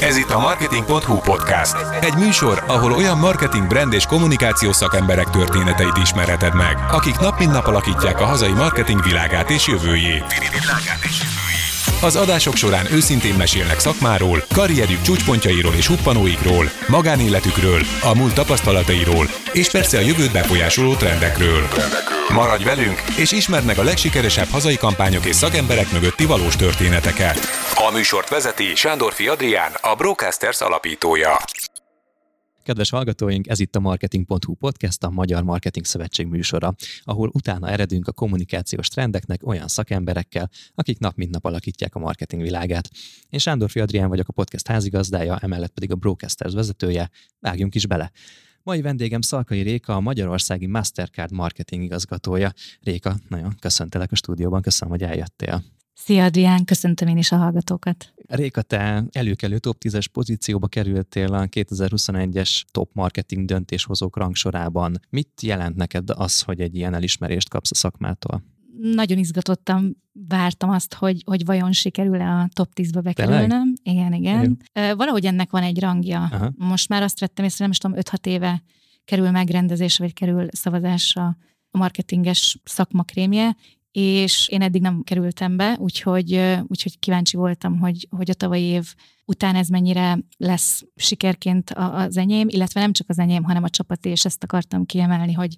Ez itt a Marketing.hu podcast. Egy műsor, ahol olyan marketing, brand és kommunikációs szakemberek történeteit ismerheted meg, akik nap mint nap alakítják a hazai marketing világát és jövőjét. Az adások során őszintén mesélnek szakmáról, karrierjük csúcspontjairól és huppanóikról, magánéletükről, a múlt tapasztalatairól, és persze a jövőt befolyásoló trendekről. Maradj velünk, és ismerd meg a legsikeresebb hazai kampányok és szakemberek mögötti valós történeteket. A műsort vezeti Sándorfi Adrián, a Brocasters alapítója. Kedves hallgatóink, ez itt a Marketing.hu podcast, a Magyar Marketing Szövetség műsora, ahol utána eredünk a kommunikációs trendeknek olyan szakemberekkel, akik nap mint nap alakítják a marketing világát. Én Sándorfi Adrián vagyok a podcast házigazdája, emellett pedig a Brocasters vezetője. Vágjunk is bele! Mai vendégem Szalkai Réka, a Magyarországi Mastercard marketing igazgatója. Réka, nagyon köszöntelek a stúdióban, köszönöm, hogy eljöttél. Szia Adrián, köszöntöm én is a hallgatókat. Réka, te előkelő top 10-es pozícióba kerültél a 2021-es top marketing döntéshozók rangsorában. Mit jelent neked az, hogy egy ilyen elismerést kapsz a szakmától? Nagyon izgatottam, vártam azt, hogy, hogy vajon sikerül-e a top 10-be bekerülnöm. Igen, igen. Jó. Valahogy ennek van egy rangja. Aha. Most már azt vettem észre, nem is tudom, 5-6 éve kerül megrendezésre, vagy kerül szavazásra a marketinges szakmakrémje, és én eddig nem kerültem be, úgyhogy, úgyhogy kíváncsi voltam, hogy, hogy a tavalyi év után ez mennyire lesz sikerként az enyém, illetve nem csak az enyém, hanem a csapaté, és ezt akartam kiemelni, hogy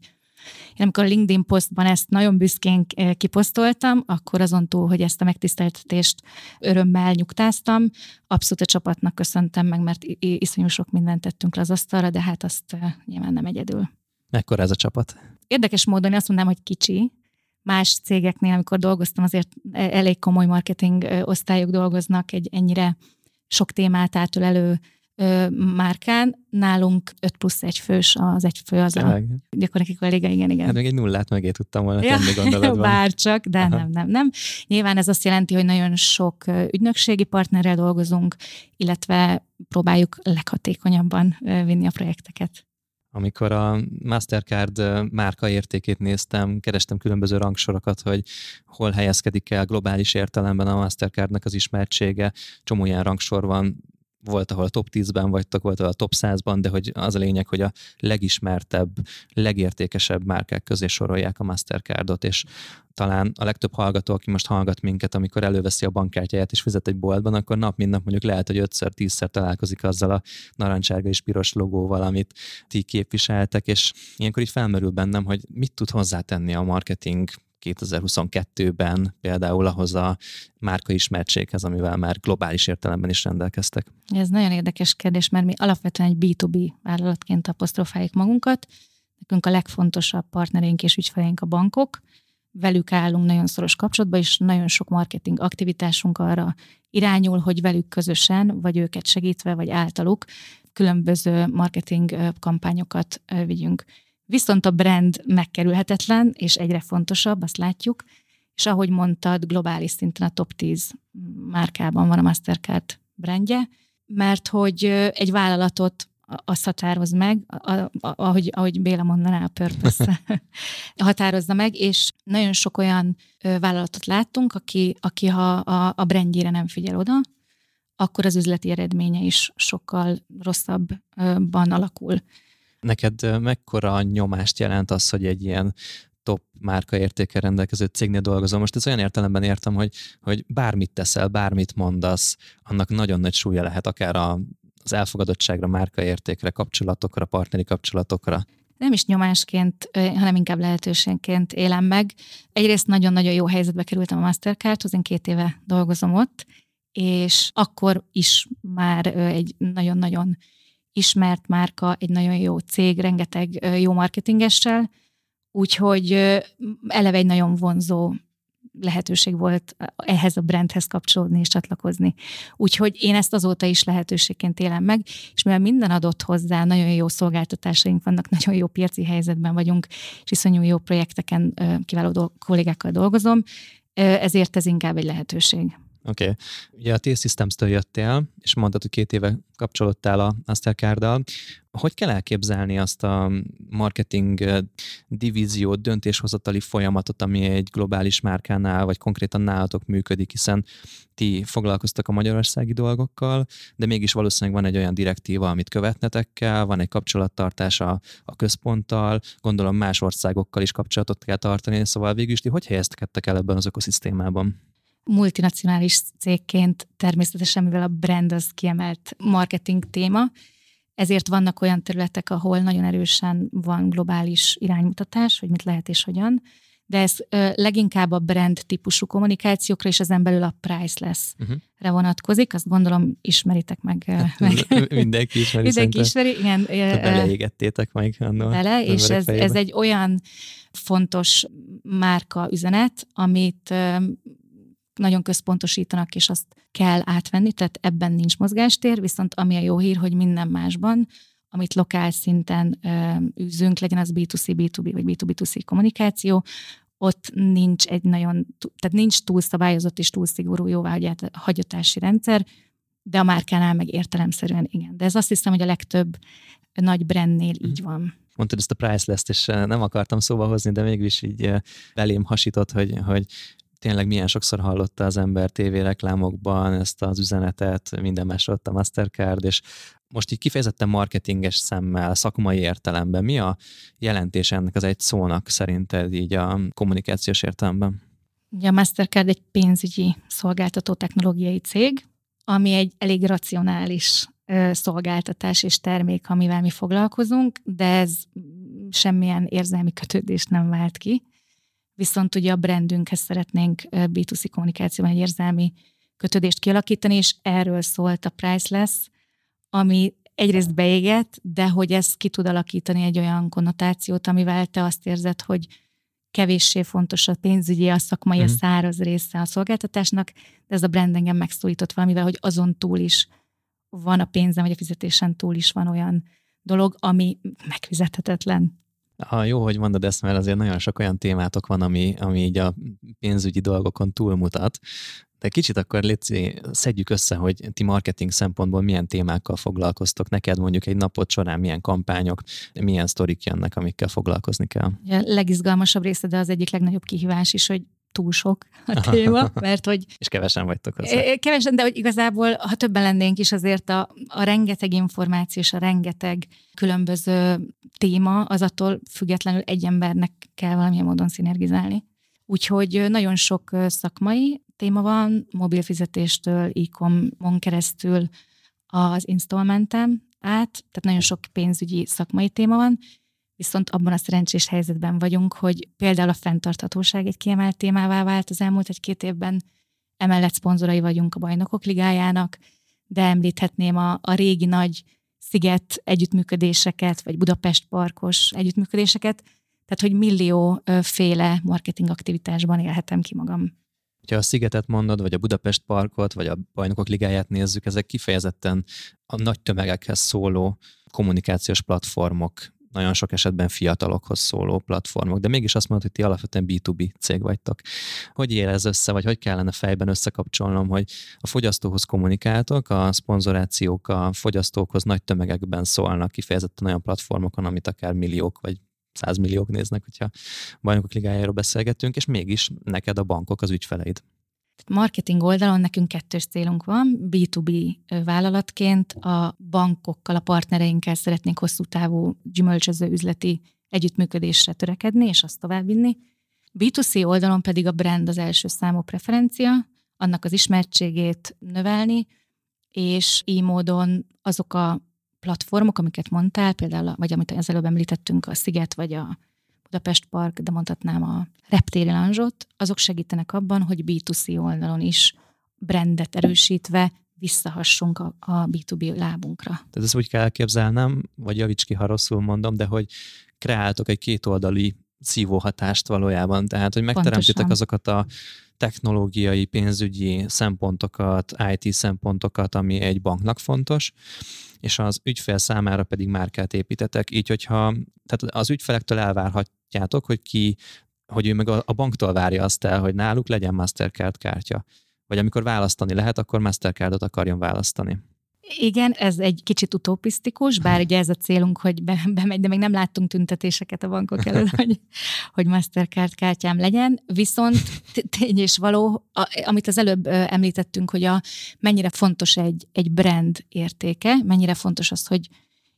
én amikor a LinkedIn posztban ezt nagyon büszkén kiposztoltam, akkor azon túl, hogy ezt a megtiszteltetést örömmel nyugtáztam, abszolút a csapatnak köszöntem meg, mert iszonyú sok mindent tettünk le az asztalra, de hát azt nyilván nem egyedül. Mekkora ez a csapat? Érdekes módon azt mondanám, hogy kicsi, más cégeknél, amikor dolgoztam, azért e- elég komoly marketing osztályok dolgoznak egy ennyire sok témát átölelő márkán. Nálunk 5 plusz egy fős, az egy fő az a gyakorlatilag kolléga, igen, igen. Hát még egy nullát megé tudtam volna ja, tenni gondolatban. Bárcsak, de Aha. nem, nem, nem. Nyilván ez azt jelenti, hogy nagyon sok ügynökségi partnerrel dolgozunk, illetve próbáljuk leghatékonyabban vinni a projekteket. Amikor a Mastercard márka értékét néztem, kerestem különböző rangsorokat, hogy hol helyezkedik el globális értelemben a Mastercardnak az ismertsége. Csomó ilyen rangsor van, volt, ahol a top 10-ben vagytok, volt, ahol a top 100-ban, de hogy az a lényeg, hogy a legismertebb, legértékesebb márkák közé sorolják a Mastercardot, és talán a legtöbb hallgató, aki most hallgat minket, amikor előveszi a bankkártyáját és fizet egy boltban, akkor nap mint nap mondjuk lehet, hogy ötször, tízszer találkozik azzal a narancsárga és piros logóval, amit ti képviseltek, és ilyenkor így felmerül bennem, hogy mit tud hozzátenni a marketing 2022-ben például ahhoz a márka ismertséghez, amivel már globális értelemben is rendelkeztek? Ez nagyon érdekes kérdés, mert mi alapvetően egy B2B vállalatként apostrofáljuk magunkat. Nekünk a legfontosabb partnereink és ügyfeleink a bankok, velük állunk nagyon szoros kapcsolatban, és nagyon sok marketing aktivitásunk arra irányul, hogy velük közösen, vagy őket segítve, vagy általuk különböző marketing kampányokat vigyünk. Viszont a brand megkerülhetetlen, és egyre fontosabb, azt látjuk, és ahogy mondtad, globális szinten a top 10 márkában van a Mastercard brandje, mert hogy egy vállalatot azt határoz meg, ahogy, ahogy Béla mondaná, a purpose határozza meg, és nagyon sok olyan vállalatot láttunk, aki, aki ha a, a brandjére nem figyel oda, akkor az üzleti eredménye is sokkal rosszabban alakul. Neked mekkora nyomást jelent az, hogy egy ilyen top márka értéke rendelkező cégnél dolgozom. Most ez olyan értelemben értem, hogy, hogy bármit teszel, bármit mondasz, annak nagyon nagy súlya lehet akár a, az elfogadottságra, márkaértékre, kapcsolatokra, partneri kapcsolatokra. Nem is nyomásként, hanem inkább lehetőségként élem meg. Egyrészt nagyon-nagyon jó helyzetbe kerültem a Mastercardhoz, én két éve dolgozom ott, és akkor is már egy nagyon-nagyon ismert márka, egy nagyon jó cég, rengeteg jó marketingessel, úgyhogy eleve egy nagyon vonzó lehetőség volt ehhez a brandhez kapcsolódni és csatlakozni. Úgyhogy én ezt azóta is lehetőségként élem meg, és mivel minden adott hozzá, nagyon jó szolgáltatásaink vannak, nagyon jó piaci helyzetben vagyunk, és iszonyú jó projekteken kiváló kollégákkal dolgozom, ezért ez inkább egy lehetőség. Oké. Okay. Ugye a T-Systems-től jöttél, és mondtad, hogy két éve kapcsolódtál a Mastercard-dal. Hogy kell elképzelni azt a marketing divíziót, döntéshozatali folyamatot, ami egy globális márkánál, vagy konkrétan nálatok működik, hiszen ti foglalkoztak a magyarországi dolgokkal, de mégis valószínűleg van egy olyan direktíva, amit követnetek kell, van egy kapcsolattartás a, a központtal, gondolom más országokkal is kapcsolatot kell tartani, szóval végül is ti hogy helyezkedtek el ebben az ökoszisztémában? Multinacionális cégként természetesen, mivel a brand az kiemelt marketing téma, ezért vannak olyan területek, ahol nagyon erősen van globális iránymutatás, hogy mit lehet és hogyan, de ez ö, leginkább a brand típusú kommunikációkra és ezen belül a priceless-re uh-huh. vonatkozik. Azt gondolom ismeritek meg. Hát, meg mindenki ismeri. Mindenki ismeri, igen. Beleégettétek meg. Annól bele, és ez, ez egy olyan fontos márka üzenet, amit nagyon központosítanak, és azt kell átvenni, tehát ebben nincs mozgástér, viszont ami a jó hír, hogy minden másban, amit lokál szinten ö, űzünk, legyen az B2C, B2B vagy B2B2C kommunikáció, ott nincs egy nagyon, tehát nincs túl szabályozott és túl szigorú jóváhagyatási rendszer, de a márkánál meg értelemszerűen igen. De ez azt hiszem, hogy a legtöbb nagy brandnél így mhm. van mondtad ezt a price és nem akartam szóba hozni, de mégis így belém hasított, hogy, hogy tényleg milyen sokszor hallotta az ember tévéreklámokban ezt az üzenetet, minden ott a Mastercard, és most így kifejezetten marketinges szemmel, szakmai értelemben, mi a jelentés ennek az egy szónak szerinted így a kommunikációs értelemben? Ugye a Mastercard egy pénzügyi szolgáltató technológiai cég, ami egy elég racionális szolgáltatás és termék, amivel mi foglalkozunk, de ez semmilyen érzelmi kötődést nem vált ki viszont ugye a brandünkhez szeretnénk B2C kommunikációban egy érzelmi kötődést kialakítani, és erről szólt a Priceless, ami egyrészt beégett, de hogy ez ki tud alakítani egy olyan konnotációt, amivel te azt érzed, hogy kevéssé fontos a pénzügyi, a szakmai, mm. a mhm. száraz része a szolgáltatásnak, de ez a brand engem megszólított valamivel, hogy azon túl is van a pénzem, vagy a fizetésen túl is van olyan dolog, ami megfizethetetlen. Ha jó, hogy mondod ezt, mert azért nagyon sok olyan témátok van, ami, ami így a pénzügyi dolgokon túlmutat. De kicsit akkor létszi, szedjük össze, hogy ti marketing szempontból milyen témákkal foglalkoztok. Neked mondjuk egy napot során milyen kampányok, milyen sztorik jönnek, amikkel foglalkozni kell. A legizgalmasabb része, de az egyik legnagyobb kihívás is, hogy túl sok a téma, mert hogy... És kevesen vagytok hozzá. Kevesen, de hogy igazából, ha többen lennénk is, azért a, a rengeteg információ és a rengeteg különböző téma, az attól függetlenül egy embernek kell valamilyen módon szinergizálni. Úgyhogy nagyon sok szakmai téma van, mobilfizetéstől, e-comon keresztül az installmentem át, tehát nagyon sok pénzügyi szakmai téma van, viszont abban a szerencsés helyzetben vagyunk, hogy például a fenntarthatóság egy kiemelt témává vált az elmúlt egy-két évben, emellett szponzorai vagyunk a Bajnokok Ligájának, de említhetném a, a régi nagy sziget együttműködéseket, vagy Budapest parkos együttműködéseket, tehát hogy millió féle marketing aktivitásban élhetem ki magam. Ha a Szigetet mondod, vagy a Budapest Parkot, vagy a Bajnokok Ligáját nézzük, ezek kifejezetten a nagy tömegekhez szóló kommunikációs platformok, nagyon sok esetben fiatalokhoz szóló platformok, de mégis azt mondod, hogy ti alapvetően B2B cég vagytok. Hogy ér ez össze, vagy hogy kellene fejben összekapcsolnom, hogy a fogyasztóhoz kommunikáltok, a szponzorációk a fogyasztókhoz nagy tömegekben szólnak, kifejezetten olyan platformokon, amit akár milliók vagy százmilliók néznek, hogyha bajnokok ligájáról beszélgetünk, és mégis neked a bankok az ügyfeleid. Marketing oldalon nekünk kettős célunk van. B2B vállalatként a bankokkal, a partnereinkkel szeretnénk hosszú távú gyümölcsöző üzleti együttműködésre törekedni, és azt továbbvinni. B2C oldalon pedig a brand az első számú preferencia, annak az ismertségét növelni, és így módon azok a platformok, amiket mondtál, például, vagy amit az előbb említettünk, a Sziget, vagy a Budapest Park, de mondhatnám a Reptéri Lanzsot, azok segítenek abban, hogy B2C oldalon is brandet erősítve visszahassunk a, a B2B lábunkra. Tehát ezt úgy kell elképzelnem, vagy javíts ki, ha rosszul mondom, de hogy kreáltok egy kétoldali szívóhatást valójában, tehát hogy megteremtitek azokat a technológiai, pénzügyi szempontokat, IT szempontokat, ami egy banknak fontos, és az ügyfél számára pedig márkát építetek, így hogyha tehát az ügyfelektől elvárhatjátok, hogy ki, hogy ő meg a, a banktól várja azt el, hogy náluk legyen Mastercard kártya vagy amikor választani lehet, akkor Mastercardot akarjon választani. Igen, ez egy kicsit utopisztikus, bár ugye ez a célunk, hogy be, bemegy, de még nem láttunk tüntetéseket a bankok elől, hogy, hogy Mastercard kártyám legyen. Viszont tény és való, amit az előbb említettünk, hogy a, mennyire fontos egy, egy brand értéke, mennyire fontos az, hogy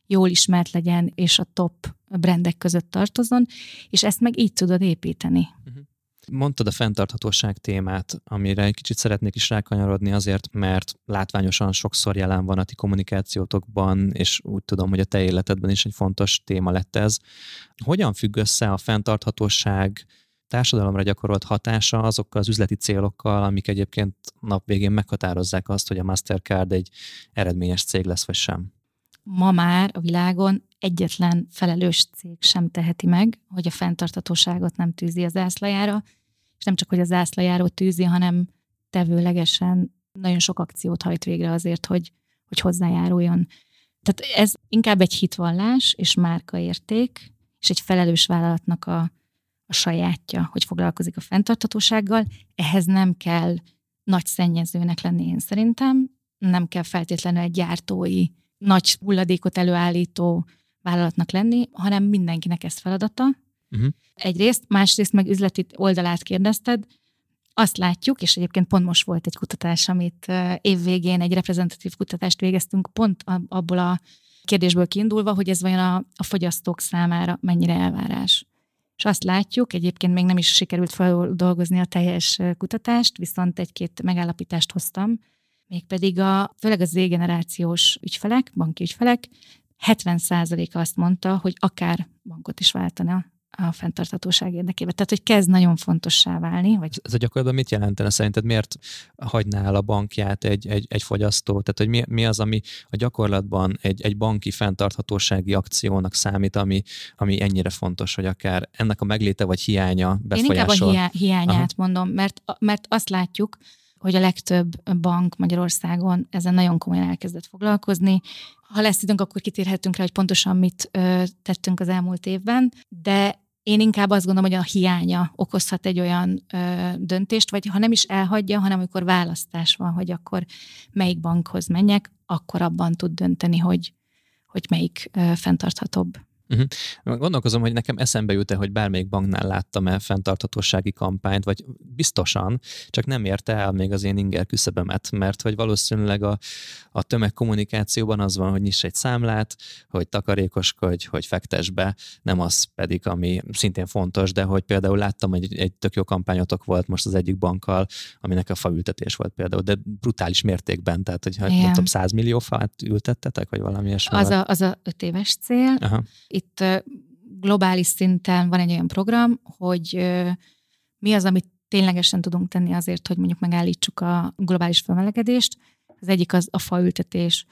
jól ismert legyen, és a top brandek között tartozon, és ezt meg így tudod építeni. Uh-huh. Mondtad a fenntarthatóság témát, amire egy kicsit szeretnék is rákanyarodni azért, mert látványosan sokszor jelen van a ti kommunikációtokban, és úgy tudom, hogy a te életedben is egy fontos téma lett ez. Hogyan függ össze a fenntarthatóság társadalomra gyakorolt hatása azokkal az üzleti célokkal, amik egyébként nap végén meghatározzák azt, hogy a Mastercard egy eredményes cég lesz, vagy sem? Ma már a világon egyetlen felelős cég sem teheti meg, hogy a fenntartatóságot nem tűzi az zászlajára, és nem csak, hogy a zászlajáról tűzi, hanem tevőlegesen nagyon sok akciót hajt végre azért, hogy, hogy hozzájáruljon. Tehát ez inkább egy hitvallás és márkaérték, és egy felelős vállalatnak a, a sajátja, hogy foglalkozik a fenntartatósággal. Ehhez nem kell nagy szennyezőnek lenni, én szerintem. Nem kell feltétlenül egy gyártói, nagy hulladékot előállító vállalatnak lenni, hanem mindenkinek ez feladata. Uh-huh. Egyrészt, másrészt meg üzleti oldalát kérdezted, azt látjuk, és egyébként pont most volt egy kutatás, amit évvégén egy reprezentatív kutatást végeztünk, pont abból a kérdésből kiindulva, hogy ez vajon a, a fogyasztók számára mennyire elvárás. És azt látjuk, egyébként még nem is sikerült feldolgozni a teljes kutatást, viszont egy-két megállapítást hoztam, mégpedig a, főleg az Z-generációs ügyfelek, banki ügyfelek 70%-a azt mondta, hogy akár bankot is váltana a fenntarthatóság érdekében. Tehát, hogy kezd nagyon fontossá válni. Vagy... Ez a gyakorlatban mit jelentene szerinted? Miért hagyná el a bankját egy, egy, egy fogyasztó? Tehát, hogy mi, mi az, ami a gyakorlatban egy, egy banki fenntarthatósági akciónak számít, ami, ami ennyire fontos, hogy akár ennek a megléte vagy hiánya befolyásol? Én inkább a hiányát Aha. mondom, mert, mert azt látjuk, hogy a legtöbb bank Magyarországon ezen nagyon komolyan elkezdett foglalkozni. Ha lesz időnk, akkor kitérhetünk rá, hogy pontosan mit ö, tettünk az elmúlt évben, de én inkább azt gondolom, hogy a hiánya okozhat egy olyan ö, döntést, vagy ha nem is elhagyja, hanem amikor választás van, hogy akkor melyik bankhoz menjek, akkor abban tud dönteni, hogy, hogy melyik ö, fenntarthatóbb. Uh-huh. Gondolkozom, hogy nekem eszembe jut-e, hogy bármelyik banknál láttam el fenntarthatósági kampányt, vagy biztosan, csak nem érte el még az én inger küszöbömet, mert hogy valószínűleg a, a tömegkommunikációban az van, hogy nyiss egy számlát, hogy takarékoskodj, hogy fektes be, nem az pedig, ami szintén fontos, de hogy például láttam, hogy egy tök jó kampányotok volt most az egyik bankkal, aminek a faültetés volt például, de brutális mértékben, tehát hogy nem tudom, 100 millió fát ültettetek, vagy valami ilyesmi. Az a, az a öt éves cél. Aha itt globális szinten van egy olyan program, hogy mi az, amit ténylegesen tudunk tenni azért, hogy mondjuk megállítsuk a globális felmelegedést. Az egyik az a faültetés.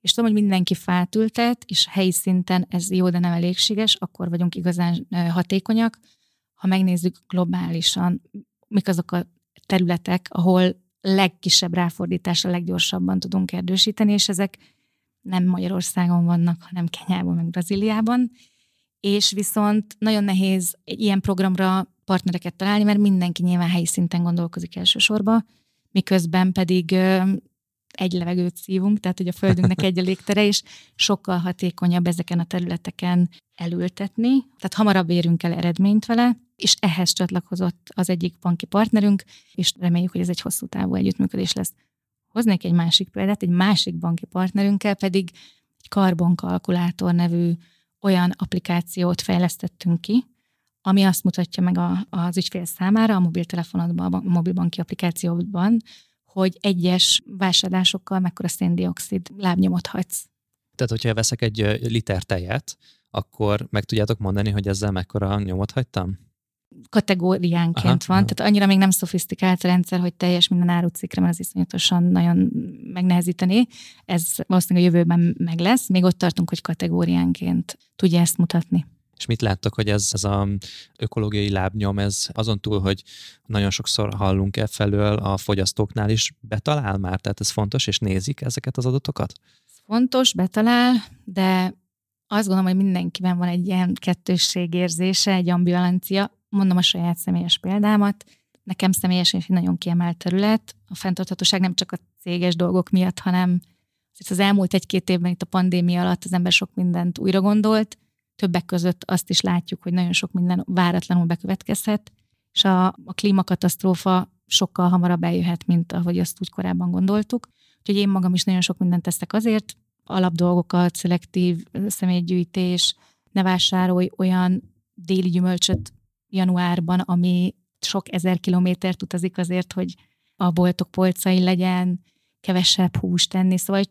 És tudom, hogy mindenki fát ültet, és helyi szinten ez jó, de nem elégséges, akkor vagyunk igazán hatékonyak. Ha megnézzük globálisan, mik azok a területek, ahol legkisebb ráfordításra leggyorsabban tudunk erdősíteni, és ezek nem Magyarországon vannak, hanem Kenyában, meg Brazíliában, és viszont nagyon nehéz egy ilyen programra partnereket találni, mert mindenki nyilván helyi szinten gondolkozik elsősorban, miközben pedig egy levegőt szívunk, tehát hogy a Földünknek egy a légtere, és sokkal hatékonyabb ezeken a területeken elültetni, tehát hamarabb érünk el eredményt vele, és ehhez csatlakozott az egyik banki partnerünk, és reméljük, hogy ez egy hosszú távú együttműködés lesz. Hoznék egy másik példát, egy másik banki partnerünkkel pedig egy karbonkalkulátor nevű olyan applikációt fejlesztettünk ki, ami azt mutatja meg a, az ügyfél számára a mobiltelefonodban, a mobilbanki applikációban, hogy egyes vásárlásokkal mekkora széndiokszid lábnyomot hagysz. Tehát, hogyha veszek egy liter tejet, akkor meg tudjátok mondani, hogy ezzel mekkora nyomot hagytam? Kategóriánként aha, van, tehát annyira még nem szofisztikált a rendszer, hogy teljes minden árucikkre, mert az iszonyatosan nagyon megnehezíteni. Ez valószínűleg a jövőben meg lesz, még ott tartunk, hogy kategóriánként tudja ezt mutatni. És mit láttok, hogy ez, ez a ökológiai lábnyom, ez azon túl, hogy nagyon sokszor hallunk e felől a fogyasztóknál is betalál már? Tehát ez fontos, és nézik ezeket az adatokat? Fontos, betalál, de azt gondolom, hogy mindenkiben van egy ilyen kettősségérzése, egy ambivalencia mondom a saját személyes példámat, nekem személyesen is egy nagyon kiemelt terület. A fenntarthatóság nem csak a céges dolgok miatt, hanem az elmúlt egy-két évben itt a pandémia alatt az ember sok mindent újra gondolt, többek között azt is látjuk, hogy nagyon sok minden váratlanul bekövetkezhet, és a, a klímakatasztrófa sokkal hamarabb eljöhet, mint ahogy azt úgy korábban gondoltuk. Úgyhogy én magam is nagyon sok mindent teszek azért, alapdolgokat, szelektív személygyűjtés, ne vásárolj olyan déli gyümölcsöt januárban, ami sok ezer kilométert utazik azért, hogy a boltok polcai legyen, kevesebb húst tenni, szóval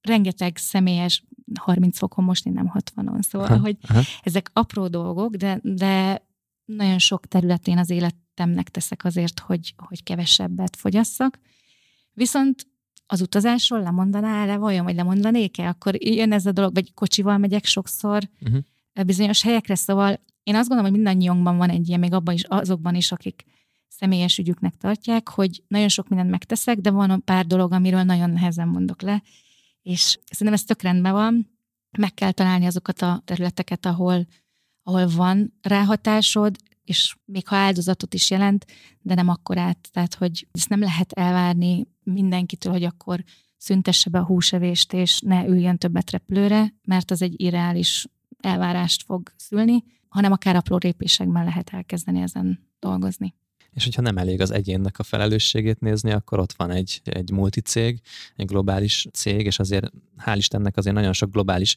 rengeteg személyes 30 fokon, most én nem 60-on, szóval, aha, hogy aha. ezek apró dolgok, de, de nagyon sok területén az életemnek teszek azért, hogy, hogy kevesebbet fogyasszak. Viszont az utazásról lemondaná le, vajon, vagy lemondanék-e? Akkor jön ez a dolog, vagy kocsival megyek sokszor uh-huh. bizonyos helyekre, szóval én azt gondolom, hogy mindannyiunkban van egy ilyen, még abban is, azokban is, akik személyes ügyüknek tartják, hogy nagyon sok mindent megteszek, de van pár dolog, amiről nagyon nehezen mondok le, és szerintem ez tök rendben van, meg kell találni azokat a területeket, ahol, ahol van ráhatásod, és még ha áldozatot is jelent, de nem akkor át. Tehát, hogy ezt nem lehet elvárni mindenkitől, hogy akkor szüntesse be a húsevést, és ne üljön többet repülőre, mert az egy irreális elvárást fog szülni, hanem akár apró lépésekben lehet elkezdeni ezen dolgozni és hogyha nem elég az egyénnek a felelősségét nézni, akkor ott van egy, egy multicég, egy globális cég, és azért hál' Istennek azért nagyon sok globális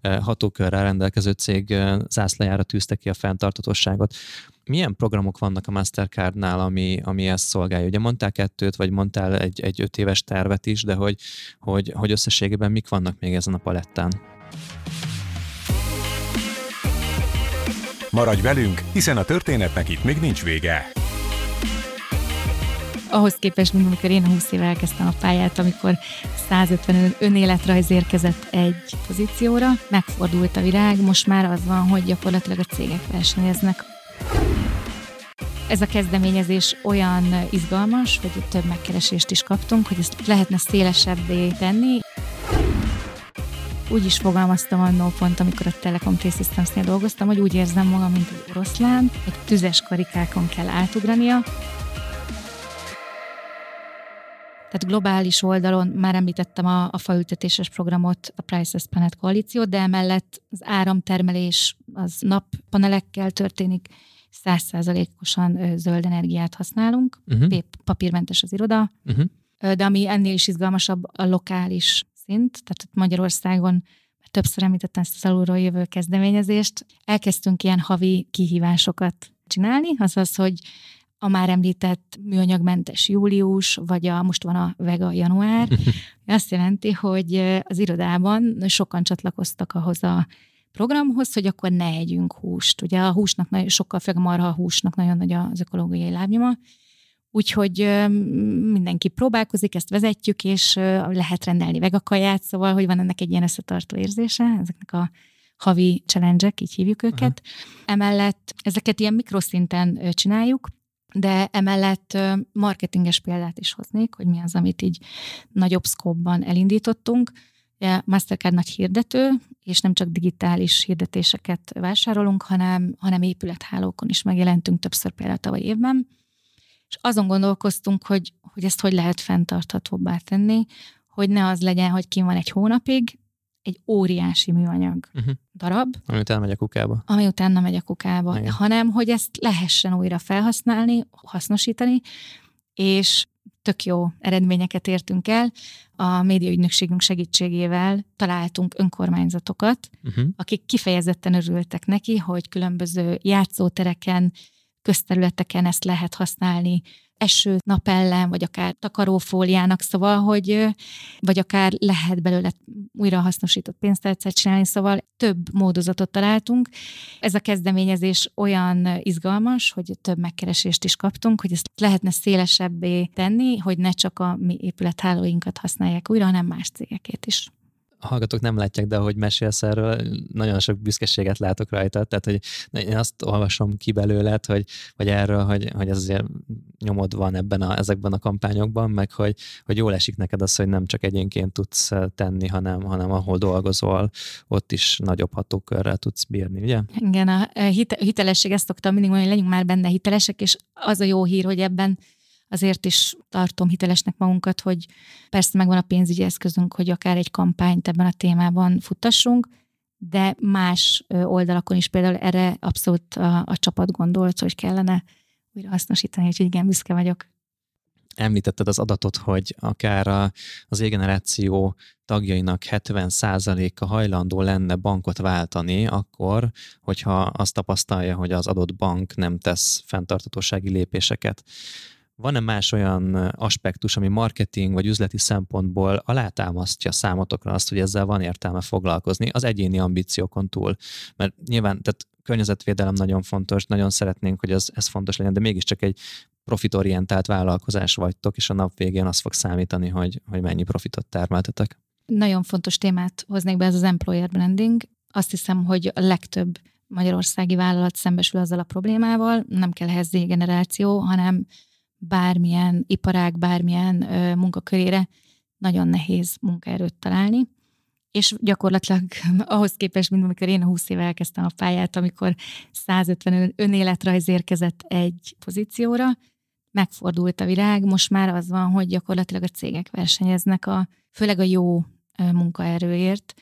hatókörrel rendelkező cég zászlajára tűzte ki a fenntartatosságot. Milyen programok vannak a Mastercardnál, ami, ami ezt szolgálja? Ugye mondtál kettőt, vagy mondtál egy, egy öt éves tervet is, de hogy, hogy, hogy összességében mik vannak még ezen a palettán? Maradj velünk, hiszen a történetnek itt még nincs vége ahhoz képest, mint amikor én 20 éve elkezdtem a pályát, amikor 150 önéletrajz érkezett egy pozícióra, megfordult a virág, most már az van, hogy gyakorlatilag a cégek versenyeznek. Ez a kezdeményezés olyan izgalmas, hogy több megkeresést is kaptunk, hogy ezt lehetne szélesebbé tenni. Úgy is fogalmaztam annó pont, amikor a Telecom T-Systems-nél dolgoztam, hogy úgy érzem magam, mint egy oroszlán, egy tüzes karikákon kell átugrania, Tehát globális oldalon már említettem a, a faültetéses programot, a Prices Planet koalíciót, de emellett az áramtermelés az nappanelekkel történik, százszázalékosan zöld energiát használunk, uh-huh. papírmentes az iroda, uh-huh. de ami ennél is izgalmasabb a lokális szint, tehát Magyarországon többször említettem ezt az alulról jövő kezdeményezést, elkezdtünk ilyen havi kihívásokat csinálni, azaz, hogy a már említett műanyagmentes július, vagy a most van a vega január, azt jelenti, hogy az irodában sokan csatlakoztak ahhoz a programhoz, hogy akkor ne együnk húst. Ugye a húsnak sokkal főleg a marha húsnak nagyon nagy az ökológiai lábnyoma, úgyhogy mindenki próbálkozik, ezt vezetjük, és lehet rendelni vegakaját, szóval, hogy van ennek egy ilyen összetartó érzése, ezeknek a havi challenge így hívjuk őket. Aha. Emellett ezeket ilyen mikroszinten csináljuk, de emellett marketinges példát is hoznék, hogy mi az, amit így nagyobb szkópban elindítottunk. Ugye Mastercard nagy hirdető, és nem csak digitális hirdetéseket vásárolunk, hanem, hanem épülethálókon is megjelentünk többször például tavaly évben. És azon gondolkoztunk, hogy, hogy ezt hogy lehet fenntarthatóbbá tenni, hogy ne az legyen, hogy ki van egy hónapig, egy óriási műanyag uh-huh. darab. Ami utána megy a kukába. Ami utána megy a kukába. Igen. Hanem, hogy ezt lehessen újra felhasználni, hasznosítani, és tök jó eredményeket értünk el. A médiaügynökségünk segítségével találtunk önkormányzatokat, uh-huh. akik kifejezetten örültek neki, hogy különböző játszótereken, közterületeken ezt lehet használni, eső, napellem, vagy akár takarófóliának, szóval, hogy vagy akár lehet belőle újra hasznosított pénztárcát csinálni, szóval több módozatot találtunk. Ez a kezdeményezés olyan izgalmas, hogy több megkeresést is kaptunk, hogy ezt lehetne szélesebbé tenni, hogy ne csak a mi épülethálóinkat használják újra, hanem más cégekét is a hallgatók nem látják, de ahogy mesélsz erről, nagyon sok büszkeséget látok rajta. Tehát, hogy én azt olvasom ki belőled, hogy, vagy erről, hogy, hogy ez azért nyomod van ebben a, ezekben a kampányokban, meg hogy, hogy jól esik neked az, hogy nem csak egyénként tudsz tenni, hanem, hanem ahol dolgozol, ott is nagyobb hatókörrel tudsz bírni, ugye? Igen, a hitelesség, ezt szoktam mindig mondani, hogy legyünk már benne hitelesek, és az a jó hír, hogy ebben azért is tartom hitelesnek magunkat, hogy persze megvan a pénzügyi eszközünk, hogy akár egy kampányt ebben a témában futtassunk, de más oldalakon is például erre abszolút a, a csapat gondolt, hogy kellene újra hasznosítani, úgyhogy igen, büszke vagyok. Említetted az adatot, hogy akár a, az égeneráció tagjainak 70%-a hajlandó lenne bankot váltani, akkor, hogyha azt tapasztalja, hogy az adott bank nem tesz fenntartatósági lépéseket. Van-e más olyan aspektus, ami marketing vagy üzleti szempontból alátámasztja számotokra azt, hogy ezzel van értelme foglalkozni az egyéni ambíciókon túl? Mert nyilván, tehát környezetvédelem nagyon fontos, nagyon szeretnénk, hogy ez, ez fontos legyen, de mégiscsak egy profitorientált vállalkozás vagytok, és a nap végén az fog számítani, hogy, hogy mennyi profitot termeltetek. Nagyon fontos témát hoznék be, ez az employer branding. Azt hiszem, hogy a legtöbb magyarországi vállalat szembesül azzal a problémával, nem kell ehhez generáció, hanem bármilyen iparág, bármilyen ö, munkakörére nagyon nehéz munkaerőt találni. És gyakorlatilag ahhoz képest, mint amikor én 20 éve elkezdtem a pályát, amikor 150 önéletrajz érkezett egy pozícióra, megfordult a virág, most már az van, hogy gyakorlatilag a cégek versenyeznek, a, főleg a jó munkaerőért,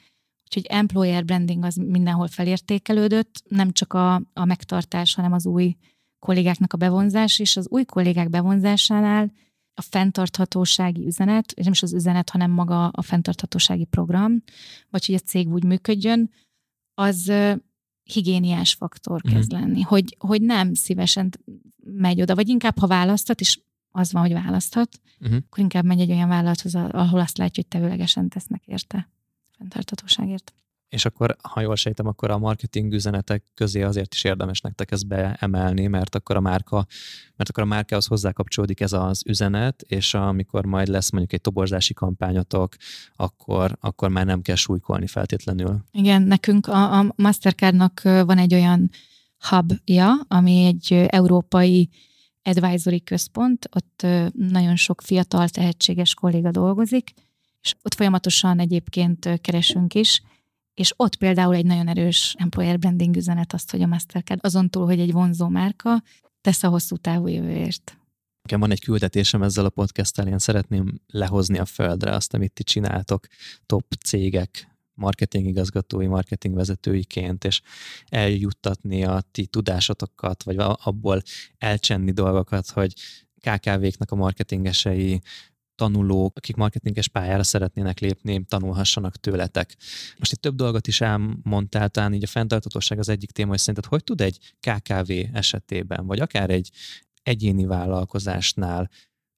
úgyhogy employer branding az mindenhol felértékelődött, nem csak a, a megtartás, hanem az új kollégáknak a bevonzás, és az új kollégák bevonzásánál a fenntarthatósági üzenet, és nem is az üzenet, hanem maga a fenntarthatósági program, vagy hogy a cég úgy működjön, az higiéniás faktor mhm. kezd lenni, hogy, hogy nem szívesen megy oda, vagy inkább, ha választat, és az van, hogy választhat, uh-huh. akkor inkább megy egy olyan vállalathoz, ahol azt látja, hogy tevőlegesen tesznek érte, fenntarthatóságért és akkor, ha jól sejtem, akkor a marketing üzenetek közé azért is érdemes nektek ezt beemelni, mert akkor a márka, mert akkor a márkához hozzákapcsolódik ez az üzenet, és amikor majd lesz mondjuk egy toborzási kampányotok, akkor, akkor már nem kell súlykolni feltétlenül. Igen, nekünk a, a Mastercardnak van egy olyan hubja, ami egy európai advisory központ, ott nagyon sok fiatal, tehetséges kolléga dolgozik, és ott folyamatosan egyébként keresünk is, és ott például egy nagyon erős employer branding üzenet azt, hogy a Mastercard azon túl, hogy egy vonzó márka, tesz a hosszú távú jövőért. Nekem van egy küldetésem ezzel a podcasttel, én szeretném lehozni a földre azt, amit ti csináltok top cégek marketing igazgatói, marketing vezetőiként, és eljuttatni a ti tudásotokat, vagy abból elcsenni dolgokat, hogy KKV-knak a marketingesei tanulók, akik marketinges pályára szeretnének lépni, tanulhassanak tőletek. Most itt több dolgot is elmondtál, talán így a fenntartatóság az egyik téma, hogy szerinted hogy tud egy KKV esetében, vagy akár egy egyéni vállalkozásnál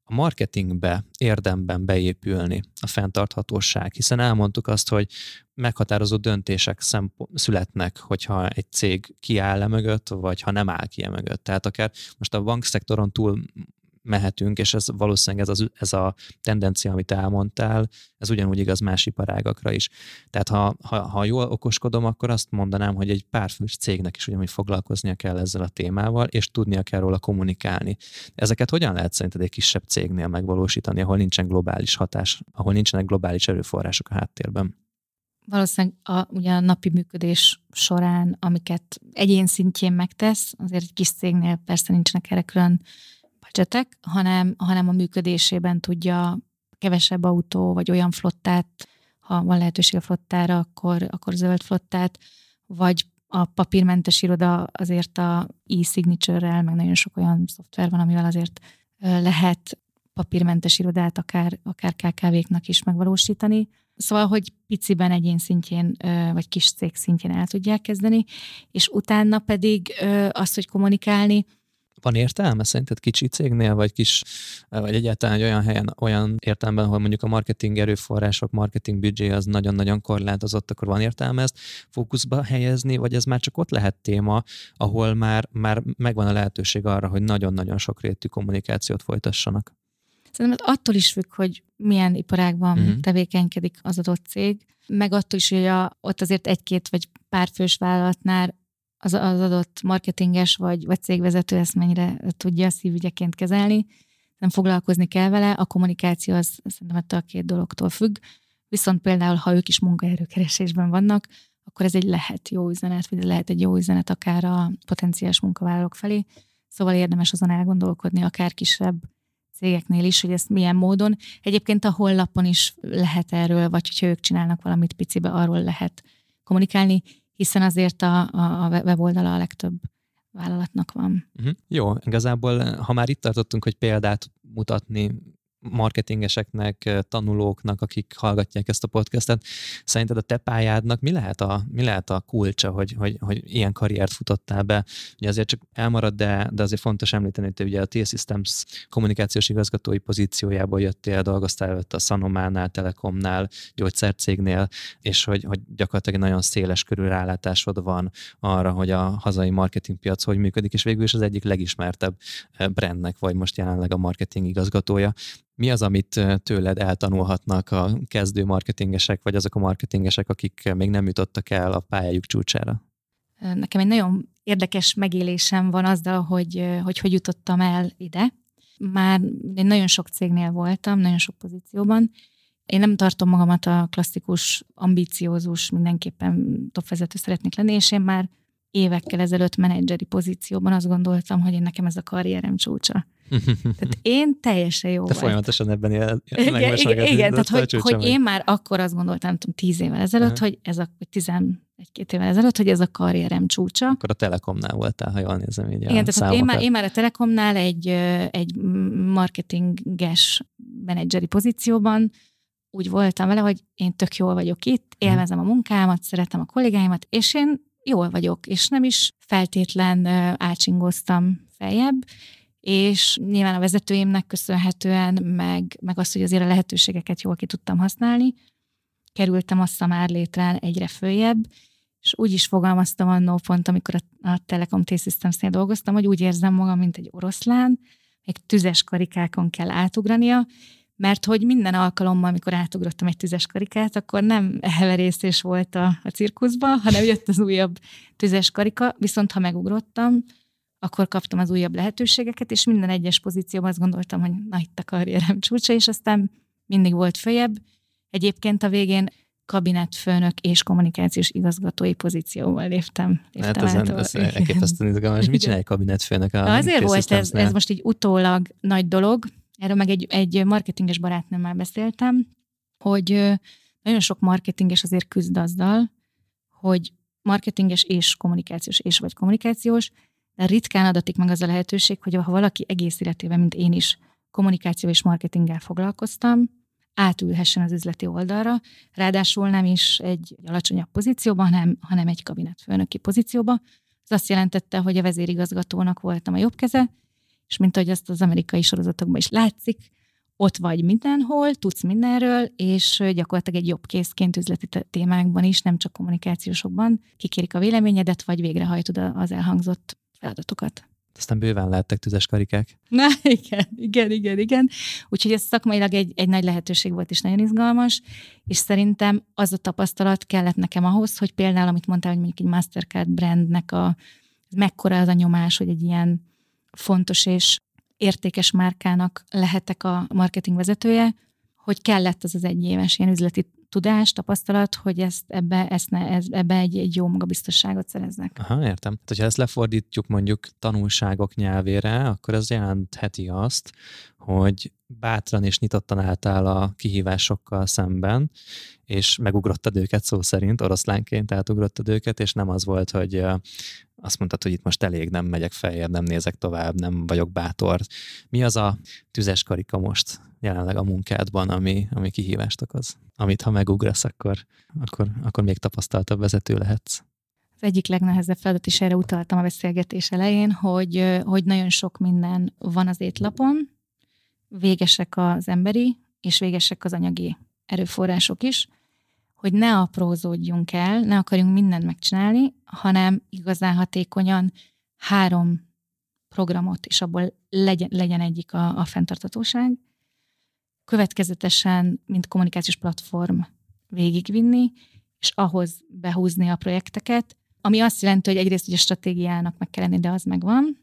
a marketingbe érdemben beépülni a fenntarthatóság, hiszen elmondtuk azt, hogy meghatározó döntések szempont, születnek, hogyha egy cég kiáll e mögött, vagy ha nem áll ki mögött. Tehát akár most a bankszektoron túl mehetünk, és ez valószínűleg ez, az, ez a tendencia, amit elmondtál, ez ugyanúgy igaz más iparágakra is. Tehát ha, ha, ha jól okoskodom, akkor azt mondanám, hogy egy párfős cégnek is ugyanúgy foglalkoznia kell ezzel a témával, és tudnia kell róla kommunikálni. Ezeket hogyan lehet szerinted egy kisebb cégnél megvalósítani, ahol nincsen globális hatás, ahol nincsenek globális erőforrások a háttérben? valószínűleg a, ugye a napi működés során, amiket egyén szintjén megtesz, azért egy kis cégnél persze nincsenek erre külön budgetek, hanem, hanem a működésében tudja kevesebb autó, vagy olyan flottát, ha van lehetőség a flottára, akkor, akkor zöld flottát, vagy a papírmentes iroda azért a e-signature-rel, meg nagyon sok olyan szoftver van, amivel azért lehet papírmentes irodát akár, akár KKV-knak is megvalósítani. Szóval, hogy piciben egyén szintjén, vagy kis cég szintjén el tudják kezdeni, és utána pedig azt, hogy kommunikálni, van értelme szerinted kicsi cégnél, vagy kis, vagy egyáltalán egy olyan helyen, olyan értelemben, hogy mondjuk a marketing erőforrások, marketing büdzsé az nagyon-nagyon korlátozott, akkor van értelme ezt fókuszba helyezni, vagy ez már csak ott lehet téma, ahol már, már megvan a lehetőség arra, hogy nagyon-nagyon sokrétű kommunikációt folytassanak? Szerintem attól is függ, hogy milyen iparágban uh-huh. tevékenykedik az adott cég, meg attól is, hogy a, ott azért egy-két vagy pár fős vállalatnál az, az adott marketinges vagy, vagy cégvezető ezt mennyire tudja szívügyeként kezelni, nem foglalkozni kell vele, a kommunikáció az szerintem ettől a két dologtól függ, viszont például, ha ők is munkaerőkeresésben vannak, akkor ez egy lehet jó üzenet, vagy lehet egy jó üzenet akár a potenciális munkavállalók felé. Szóval érdemes azon elgondolkodni, akár kisebb cégeknél is, hogy ezt milyen módon. Egyébként a hollapon is lehet erről, vagy hogyha ők csinálnak valamit picibe, arról lehet kommunikálni, hiszen azért a, a, a weboldala a legtöbb vállalatnak van. Uh-huh. Jó, igazából ha már itt tartottunk, hogy példát mutatni marketingeseknek, tanulóknak, akik hallgatják ezt a podcastet, szerinted a te pályádnak mi lehet a, mi lehet a kulcsa, hogy, hogy, hogy ilyen karriert futottál be? Ugye azért csak elmarad, de, de azért fontos említeni, hogy te ugye a T-Systems kommunikációs igazgatói pozíciójából jöttél, dolgoztál előtt a Sanománál, Telekomnál, gyógyszercégnél, és hogy, hogy gyakorlatilag nagyon széles körű rálátásod van arra, hogy a hazai marketingpiac hogy működik, és végül is az egyik legismertebb brandnek vagy most jelenleg a marketing igazgatója. Mi az, amit tőled eltanulhatnak a kezdő marketingesek, vagy azok a marketingesek, akik még nem jutottak el a pályájuk csúcsára? Nekem egy nagyon érdekes megélésem van azzal, hogy hogy, hogy jutottam el ide. Már én nagyon sok cégnél voltam, nagyon sok pozícióban. Én nem tartom magamat a klasszikus, ambíciózus, mindenképpen topvezető szeretnék lenni, és én már évekkel ezelőtt menedzseri pozícióban azt gondoltam, hogy én nekem ez a karrierem csúcsa. Tehát én teljesen jó Te volt. folyamatosan ebben él, Igen, igen, igen tehát hogy, hogy én már akkor azt gondoltam, nem tudom, tíz évvel ezelőtt, uh-huh. hogy ez a, tizen-egy-két évvel ezelőtt, hogy ez a karrierem csúcsa. Akkor a Telekomnál voltál, ha jól nézem így Igen, tehát én már, én már a Telekomnál egy, egy marketinges menedzseri pozícióban úgy voltam vele, hogy én tök jól vagyok itt, mhm. élvezem a munkámat, szeretem a kollégáimat, és én jól vagyok, és nem is feltétlen ácsingoztam feljebb, és nyilván a vezetőimnek köszönhetően, meg, meg az, hogy azért a lehetőségeket jól ki tudtam használni, kerültem a már létre egyre följebb, és úgy is fogalmaztam annó pont, amikor a, a Telekom T-Systems-nél dolgoztam, hogy úgy érzem magam, mint egy oroszlán, még tüzes karikákon kell átugrania, mert hogy minden alkalommal, amikor átugrottam egy tüzes karikát, akkor nem elverészés volt a, a cirkuszban, hanem jött az újabb tüzes karika, viszont ha megugrottam, akkor kaptam az újabb lehetőségeket, és minden egyes pozícióban azt gondoltam, hogy na itt a karrierem csúcsa, és aztán mindig volt följebb. Egyébként a végén kabinetfőnök és kommunikációs igazgatói pozícióval léptem. léptem hát ez, ez elképesztően izgalmas. Mit csinál egy kabinetfőnök? A Azért volt ez, ez most így utólag nagy dolog, erről meg egy, egy marketinges barátnőmmel beszéltem, hogy nagyon sok marketinges azért küzd azzal, hogy marketinges és kommunikációs és vagy kommunikációs, de ritkán adatik meg az a lehetőség, hogy ha valaki egész életében, mint én is, kommunikáció és marketinggel foglalkoztam, átülhessen az üzleti oldalra, ráadásul nem is egy alacsonyabb pozícióban, hanem, hanem egy kabinetfőnöki pozícióba. Ez azt jelentette, hogy a vezérigazgatónak voltam a jobb keze, és mint ahogy azt az amerikai sorozatokban is látszik, ott vagy mindenhol, tudsz mindenről, és gyakorlatilag egy jobb készként üzleti témákban is, nem csak kommunikációsokban kikérik a véleményedet, vagy végrehajtod az elhangzott feladatokat. Aztán bőven lehettek tüzes karikák. Na igen, igen, igen, igen. Úgyhogy ez szakmailag egy, egy nagy lehetőség volt, és nagyon izgalmas, és szerintem az a tapasztalat kellett nekem ahhoz, hogy például, amit mondtál, hogy mondjuk egy Mastercard brandnek a, mekkora az a nyomás, hogy egy ilyen fontos és értékes márkának lehetek a marketing vezetője, hogy kellett az az egy éves ilyen üzleti tudás, tapasztalat, hogy ezt ebbe, ezt ne, ez, ebbe egy, egy jó magabiztosságot szereznek. Aha, értem. Tehát, hogyha ezt lefordítjuk mondjuk tanulságok nyelvére, akkor ez jelentheti azt, hogy bátran és nyitottan álltál a kihívásokkal szemben, és megugrottad őket szó szerint, oroszlánként átugrottad őket, és nem az volt, hogy azt mondtad, hogy itt most elég, nem megyek feljebb, nem nézek tovább, nem vagyok bátor. Mi az a tüzes karika most jelenleg a munkádban, ami, ami kihívást okoz? Amit ha megugrasz, akkor, akkor, akkor még tapasztaltabb vezető lehetsz. Az egyik legnehezebb feladat is erre utaltam a beszélgetés elején, hogy, hogy nagyon sok minden van az étlapon, végesek az emberi, és végesek az anyagi erőforrások is, hogy ne aprózódjunk el, ne akarjunk mindent megcsinálni, hanem igazán hatékonyan három programot, és abból legyen, legyen egyik a, a fenntartatóság, következetesen, mint kommunikációs platform végigvinni, és ahhoz behúzni a projekteket, ami azt jelenti, hogy egyrészt hogy a stratégiának meg kell lenni, de az megvan.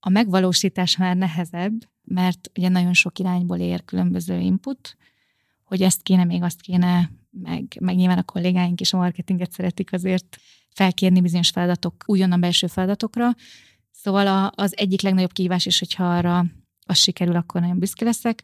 A megvalósítás már nehezebb, mert ugye nagyon sok irányból ér különböző input, hogy ezt kéne, még azt kéne, meg, meg nyilván a kollégáink is a marketinget szeretik azért felkérni bizonyos feladatok, újonnan belső feladatokra. Szóval a, az egyik legnagyobb kihívás is, hogyha arra az sikerül, akkor nagyon büszke leszek,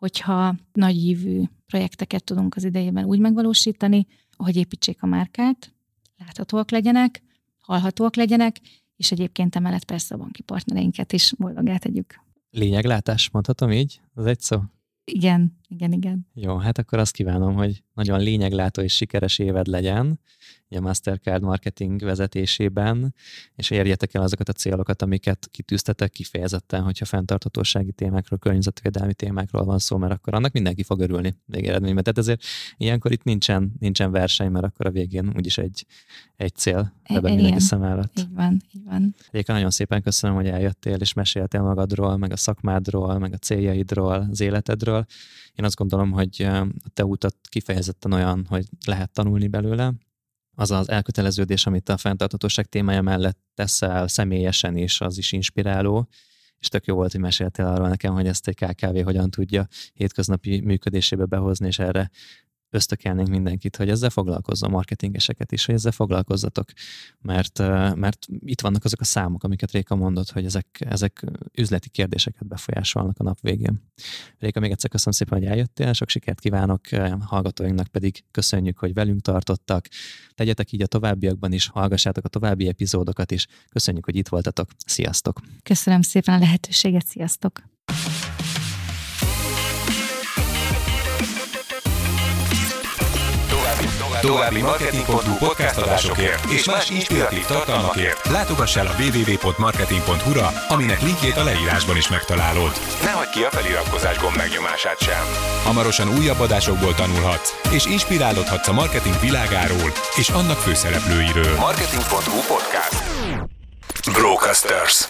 hogyha nagy hívű projekteket tudunk az idejében úgy megvalósítani, hogy építsék a márkát, láthatóak legyenek, hallhatóak legyenek, és egyébként emellett persze a banki partnereinket is boldogá tegyük. Lényeglátás, mondhatom így? Az egy szó? Igen, igen, igen. Jó, hát akkor azt kívánom, hogy nagyon lényeglátó és sikeres éved legyen, a Mastercard marketing vezetésében, és érjetek el azokat a célokat, amiket kitűztetek kifejezetten, hogyha fenntarthatósági témákról, környezetvédelmi témákról van szó, mert akkor annak mindenki fog örülni végeredményben. Tehát ezért ilyenkor itt nincsen, nincsen verseny, mert akkor a végén úgyis egy, egy cél ebben mindenki szem előtt. Így van, így van. Réka, nagyon szépen köszönöm, hogy eljöttél és meséltél magadról, meg a szakmádról, meg a céljaidról, az életedről. Én azt gondolom, hogy a te útat kifejezetten olyan, hogy lehet tanulni belőle, az az elköteleződés, amit a fenntartatóság témája mellett teszel személyesen is, az is inspiráló, és tök jó volt, hogy meséltél arról nekem, hogy ezt egy KKV hogyan tudja hétköznapi működésébe behozni, és erre ösztökelnénk mindenkit, hogy ezzel foglalkozzon, marketingeseket is, hogy ezzel foglalkozzatok, mert, mert itt vannak azok a számok, amiket Réka mondott, hogy ezek, ezek üzleti kérdéseket befolyásolnak a nap végén. Réka, még egyszer köszönöm szépen, hogy eljöttél, sok sikert kívánok, hallgatóinknak pedig köszönjük, hogy velünk tartottak. Tegyetek így a továbbiakban is, hallgassátok a további epizódokat is. Köszönjük, hogy itt voltatok. Sziasztok! Köszönöm szépen a lehetőséget, sziasztok! További marketing.hu podcast adásokért és más inspiratív tartalmakért látogass el a www.marketing.hu-ra, aminek linkjét a leírásban is megtalálod. Ne hagyd ki a feliratkozás gomb megnyomását sem. Hamarosan újabb adásokból tanulhatsz, és inspirálódhatsz a marketing világáról és annak főszereplőiről. Marketing.hu podcast. Brocasters.